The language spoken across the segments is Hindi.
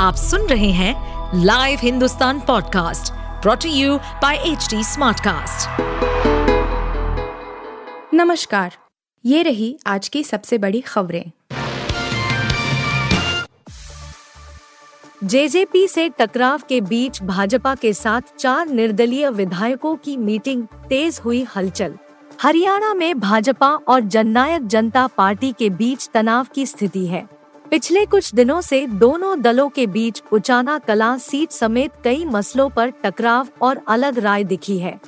आप सुन रहे हैं live Hindustan podcast brought to you by H Smartcast. नमस्कार, ये रही आज की सबसे बड़ी खबरें। जेजेपी से टकराव के बीच भाजपा के साथ चार निर्दलीय विधायकों की मीटिंग तेज हुई हलचल। हरियाणा में भाजपा और जननायक जनता पार्टी के बीच तनाव की स्थिति है। पिछले कुछ दिनों से दोनों दलों के बीच उचाना कला सीट समेत कई मसलों पर टकराव और अलग राय दिखी है।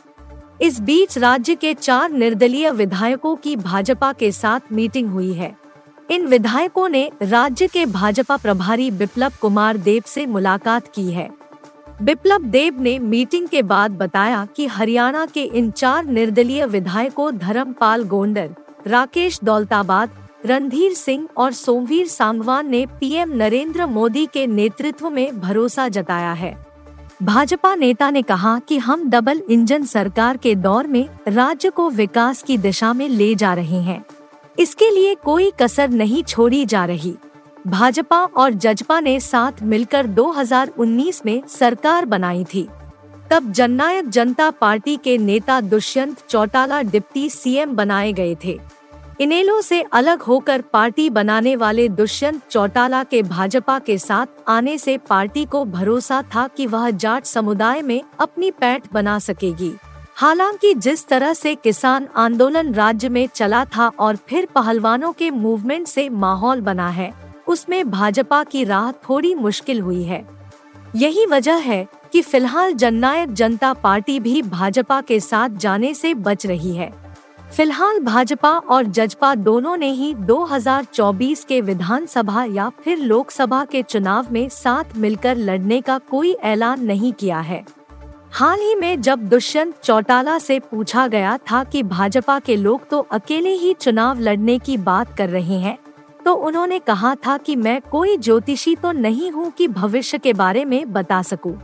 इस बीच राज्य के चार निर्दलीय विधायकों की भाजपा के साथ मीटिंग हुई है। इन विधायकों ने राज्य के भाजपा प्रभारी बिप्लब कुमार देव से मुलाकात की है। बिप्लब देव ने मीटिंग के बाद बताया कि हरियाणा के इन चार निर्दलीय विधायकों धर्मपाल गोंडर राकेश दौलताबाद रणधीर सिंह और सोमवीर सांगवान ने पीएम नरेंद्र मोदी के नेतृत्व में भरोसा जताया है। भाजपा नेता ने कहा कि हम डबल इंजन सरकार के दौर में राज्य को विकास की दिशा में ले जा रहे हैं। इसके लिए कोई कसर नहीं छोड़ी जा रही। भाजपा और जजपा ने साथ मिलकर 2019 में सरकार बनाई थी। तब जननायक जनता पार्टी के नेता दुष्यंत चौटाला डिप्टी सीएम बनाए गए थे। इनेलो से अलग होकर पार्टी बनाने वाले दुष्यंत चौटाला के भाजपा के साथ आने से पार्टी को भरोसा था कि वह जाट समुदाय में अपनी पैठ बना सकेगी। हालाँकि जिस तरह से किसान आंदोलन राज्य में चला था और फिर पहलवानों के मूवमेंट से माहौल बना है, उसमें भाजपा की राह थोड़ी मुश्किल हुई है। यही वजह है कि फ़िलहाल जननायक जनता पार्टी भी भाजपा के साथ जाने से बच रही है। फ़िलहाल भाजपा और जजपा दोनों ने ही 2024 के विधानसभा या फिर लोकसभा के चुनाव में साथ मिलकर लड़ने का कोई ऐलान नहीं किया है हाल ही में जब दुष्यंत चौटाला से पूछा गया था कि भाजपा के लोग तो अकेले ही चुनाव लड़ने की बात कर रहे हैं तो उन्होंने कहा था कि मैं कोई ज्योतिषी तो नहीं हूँ कि भविष्य के बारे में बता सकूँ।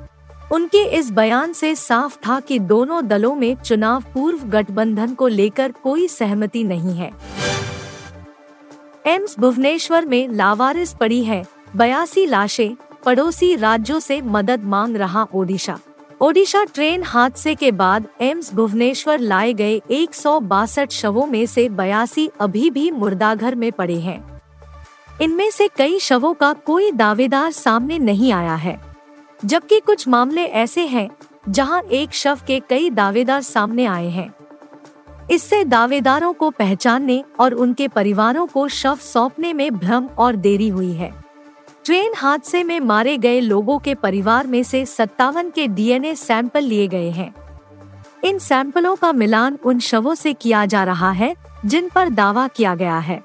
उनके इस बयान से साफ़ था कि दोनों दलों में चुनाव पूर्व गठबंधन को लेकर कोई सहमति नहीं है। एम्स भुवनेश्वर में लावारिस पड़ी है। बयासी लाशें पड़ोसी राज्यों से मदद मांग रहा ओडिशा। ओडिशा ट्रेन हादसे के बाद एम्स भुवनेश्वर लाए गए एक सौ बासठ शवों में से बयासी अभी भी मुर्दाघर में पड़े हैं। इनमें से कई शवों का कोई दावेदार सामने नहीं आया है। जबकि कुछ मामले ऐसे हैं जहाँ एक शव के कई दावेदार सामने आए हैं। इससे दावेदारों को पहचानने और उनके परिवारों को शव सौंपने में भ्रम और देरी हुई है। ट्रेन हादसे में मारे गए लोगों के परिवार में से सत्तावन के डीएनए सैंपल लिए गए हैं। इन सैंपलों का मिलान उन शवों से किया जा रहा है, जिन पर दावा किया गया है।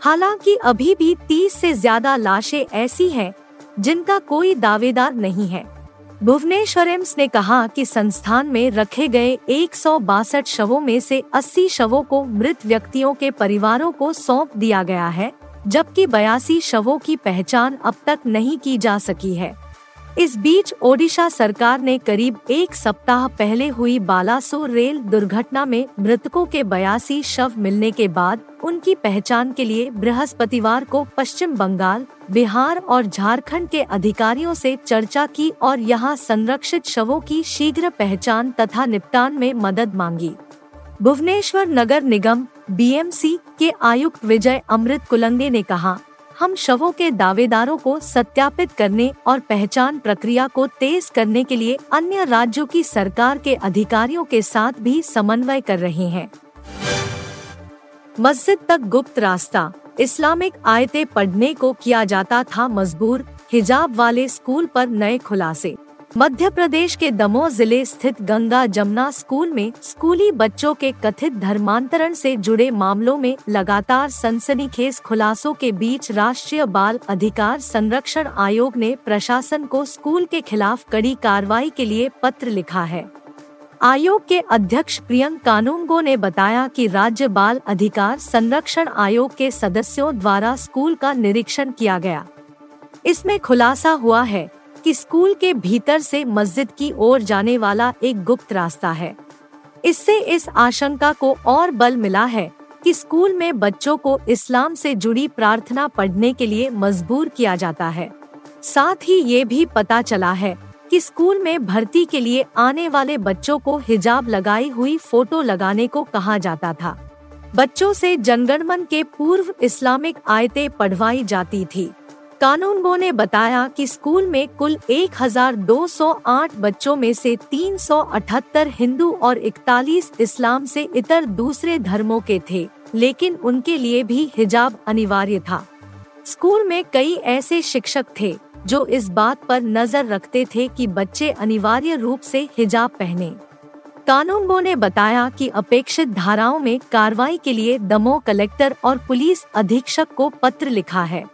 हालाँकि अभी भी तीस से ज़्यादा लाशें ऐसी हैं जिनका कोई दावेदार नहीं है। भुवनेश्वर एम्स ने कहा कि संस्थान में रखे गए एक सौ बासठ शवों में से 80 शवों को मृत व्यक्तियों के परिवारों को सौंप दिया गया है, जबकि बयासी शवों की पहचान अब तक नहीं की जा सकी है। इस बीच ओडिशा सरकार ने करीब एक सप्ताह पहले हुई बालासोर रेल दुर्घटना में मृतकों के बयासी शव मिलने के बाद उनकी पहचान के लिए बृहस्पतिवार को पश्चिम बंगाल, बिहार और झारखंड के अधिकारियों से चर्चा की और यहाँ संरक्षित शवों की शीघ्र पहचान तथा निपटान में मदद मांगी। भुवनेश्वर नगर निगम बीएमसी के आयुक्त विजय अमृत कुलंगे ने कहा हम शवों के दावेदारों को सत्यापित करने और पहचान प्रक्रिया को तेज करने के लिए अन्य राज्यों की सरकार के अधिकारियों के साथ भी समन्वय कर रहे हैं। मस्जिद तक गुप्त रास्ता। इस्लामिक आयतें पढ़ने को किया जाता था मजबूर। हिजाब वाले स्कूल पर नए खुलासे। मध्य प्रदेश के दमोह ज़िले स्थित गंगा जमुना स्कूल में स्कूली बच्चों के कथित धर्मांतरण से जुड़े मामलों में लगातार सनसनीखेज खुलासों के बीच राष्ट्रीय बाल अधिकार संरक्षण आयोग ने प्रशासन को स्कूल के खिलाफ कड़ी कार्रवाई के लिए पत्र लिखा है। आयोग के अध्यक्ष प्रियंक कानूनगो ने बताया कि राज्य बाल अधिकार संरक्षण आयोग के सदस्यों द्वारा स्कूल का निरीक्षण किया गया। इसमें खुलासा हुआ है कि स्कूल के भीतर से मस्जिद की ओर जाने वाला एक गुप्त रास्ता है। इससे इस आशंका को और बल मिला है कि स्कूल में बच्चों को इस्लाम से जुड़ी प्रार्थना पढ़ने के लिए मजबूर किया जाता है। साथ ही ये भी पता चला है कि स्कूल में भर्ती के लिए आने वाले बच्चों को हिजाब लगाई हुई फ़ोटो लगाने को कहा जाता था। बच्चों से जनगणमन के पूर्व इस्लामिक आयतें पढ़वाई जाती थी। कानूनगो ने बताया कि स्कूल में कुल 1208 बच्चों में से 378 हिंदू और 41 इस्लाम से इतर दूसरे धर्मों के थे, लेकिन उनके लिए भी हिजाब अनिवार्य था। स्कूल में कई ऐसे शिक्षक थे, जो इस बात पर नज़र रखते थे कि बच्चे अनिवार्य रूप से हिजाब पहने। कानूनगो ने बताया कि अपेक्षित धाराओं में कार्रवाई के लिए दमोह कलेक्टर और पुलिस अधीक्षक को पत्र लिखा है।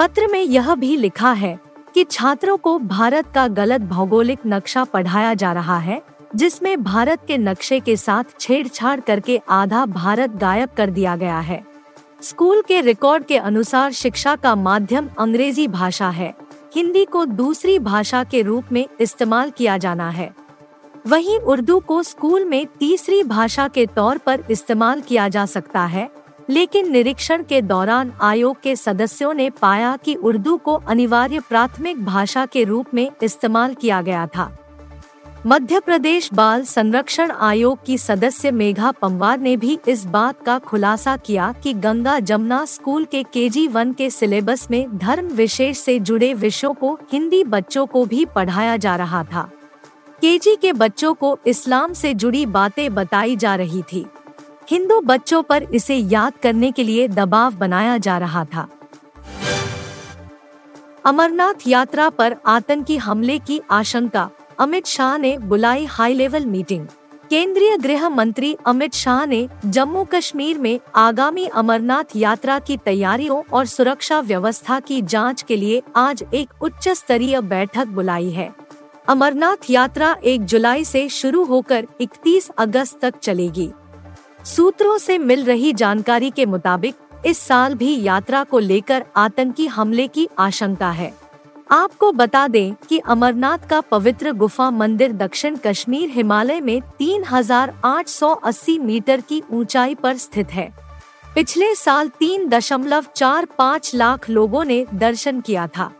पत्र में यह भी लिखा है कि छात्रों को भारत का गलत भौगोलिक नक्शा पढ़ाया जा रहा है, जिसमें भारत के नक्शे के साथ छेड़छाड़ करके आधा भारत गायब कर दिया गया है। स्कूल के रिकॉर्ड के अनुसार शिक्षा का माध्यम अंग्रेज़ी भाषा है, हिंदी को दूसरी भाषा के रूप में इस्तेमाल किया जाना है। वहीं उर्दू को स्कूल में तीसरी भाषा के तौर पर इस्तेमाल किया जा सकता है लेकिन निरीक्षण के दौरान आयोग के सदस्यों ने पाया कि उर्दू को अनिवार्य प्राथमिक भाषा के रूप में इस्तेमाल किया गया था। मध्य प्रदेश बाल संरक्षण आयोग की सदस्य मेघा पंवार ने भी इस बात का खुलासा किया कि गंगा जमुना स्कूल के केजी वन के सिलेबस में धर्म विशेष से जुड़े विषयों को हिंदी बच्चों को भी पढ़ाया जा रहा था। केजी के बच्चों को इस्लाम से जुड़ी बातें बताई जा रही थी। हिंदू बच्चों पर इसे याद करने के लिए दबाव बनाया जा रहा था। अमरनाथ यात्रा पर आतंकी हमले की आशंका, अमित शाह ने बुलाई हाई लेवल मीटिंग। केंद्रीय गृह मंत्री अमित शाह ने जम्मू कश्मीर में आगामी अमरनाथ यात्रा की तैयारियों और सुरक्षा व्यवस्था की जाँच के लिए आज एक उच्च स्तरीय बैठक बुलाई है। अमरनाथ यात्रा 1 जुलाई से शुरू होकर 31 अगस्त तक चलेगी। सूत्रों से मिल रही जानकारी के मुताबिक इस साल भी यात्रा को लेकर आतंकी हमले की आशंका है। आपको बता दें कि अमरनाथ का पवित्र गुफा मंदिर दक्षिण कश्मीर हिमालय में 3,880 मीटर की ऊंचाई पर स्थित है। पिछले साल तीन दशमलव चार पाँच लाख लोगों ने दर्शन किया था।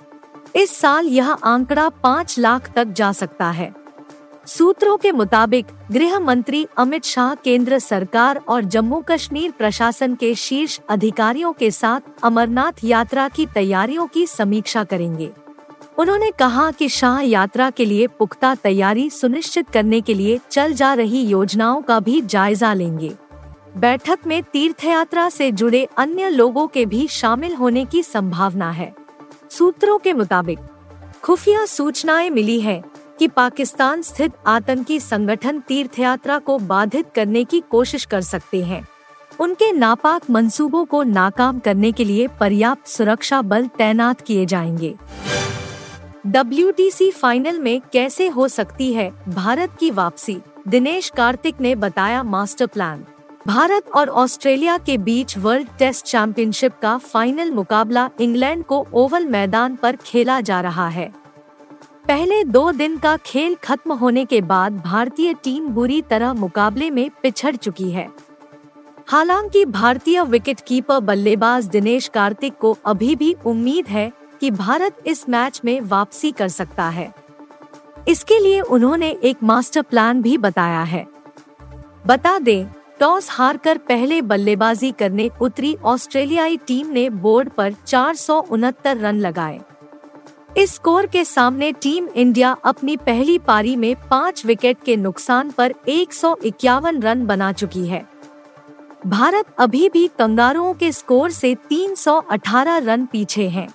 इस साल यह आंकड़ा पाँच लाख तक जा सकता है। सूत्रों के मुताबिक, गृह मंत्री अमित शाह, केंद्र सरकार और जम्मू कश्मीर प्रशासन के शीर्ष अधिकारियों के साथ अमरनाथ यात्रा की तैयारियों की समीक्षा करेंगे। उन्होंने कहा कि शाह यात्रा के लिए पुख्ता तैयारी सुनिश्चित करने के लिए चल जा रही योजनाओं का भी जायजा लेंगे। बैठक में तीर्थ यात्रा से जुड़े अन्य लोगों के भी शामिल होने की संभावना है। सूत्रों के मुताबिक, खुफिया सूचनाएँ मिली है कि पाकिस्तान स्थित आतंकी संगठन तीर्थ यात्रा को बाधित करने की कोशिश कर सकते हैं। उनके नापाक मंसूबों को नाकाम करने के लिए पर्याप्त सुरक्षा बल तैनात किए जाएँगे। डब्ल्यूटीसी फाइनल में कैसे हो सकती है भारत की वापसी? दिनेश कार्तिक ने बताया मास्टर प्लान। भारत और ऑस्ट्रेलिया के बीच वर्ल्ड टेस्ट चैंपियनशिप का फाइनल मुकाबला इंग्लैंड को ओवल मैदान पर खेला जा रहा है। पहले दो दिन का खेल खत्म होने के बाद भारतीय टीम बुरी तरह मुकाबले में पिछड़ चुकी है। हालाँकि भारतीय विकेट कीपर बल्लेबाज दिनेश कार्तिक को अभी भी उम्मीद है कि भारत इस मैच में वापसी कर सकता है। इसके लिए उन्होंने एक मास्टर प्लान भी बताया है। बता दें, टॉस हारकर पहले बल्लेबाजी करने उतरी ऑस्ट्रेलियाई टीम ने बोर्ड पर चार सौ उनहत्तर रन लगाए। इस स्कोर के सामने टीम इंडिया अपनी पहली पारी में पाँच विकेट के नुकसान पर एक सौ इक्यावन रन बना चुकी है। भारत अभी भी कंगारुओं के स्कोर से 318 रन पीछे है।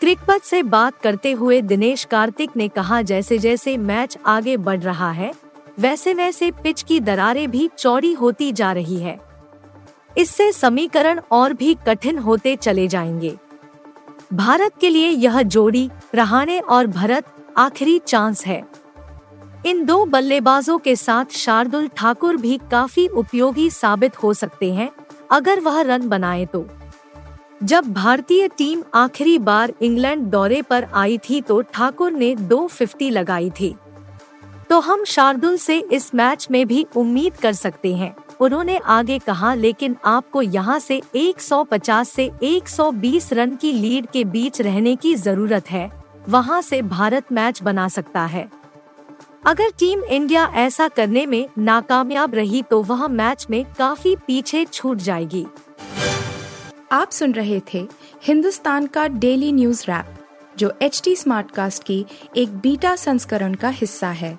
क्रिकबत से बात करते हुए दिनेश कार्तिक ने कहा जैसे जैसे मैच आगे बढ़ रहा है वैसे वैसे पिच की दरारें भी चौड़ी होती जा रही है। इससे समीकरण और भी कठिन होते चले जाएँगे। भारत के लिए यह जोड़ी, रहाणे और भरत आखिरी चांस है। इन दो बल्लेबाजों के साथ शार्दुल ठाकुर भी काफ़ी उपयोगी साबित हो सकते हैं, अगर वह रन बनाए तो। जब भारतीय टीम आखिरी बार इंग्लैंड दौरे पर आई थी तो ठाकुर ने दो फिफ्टी लगाई थी। तो हम शार्दुल से इस मैच में भी उम्मीद कर सकते हैं। उन्होंने आगे कहा, लेकिन आपको यहाँ से 150 से 120 रन की लीड के बीच रहने की ज़रूरत है। वहाँ से भारत मैच बना सकता है। अगर टीम इंडिया ऐसा करने में नाकामयाब रही तो वह मैच में काफ़ी पीछे छूट जाएगी। आप सुन रहे थे हिंदुस्तान का डेली न्यूज़ रैप, जो एच टी स्मार्टकास्ट की एक बीटा संस्करण का हिस्सा है।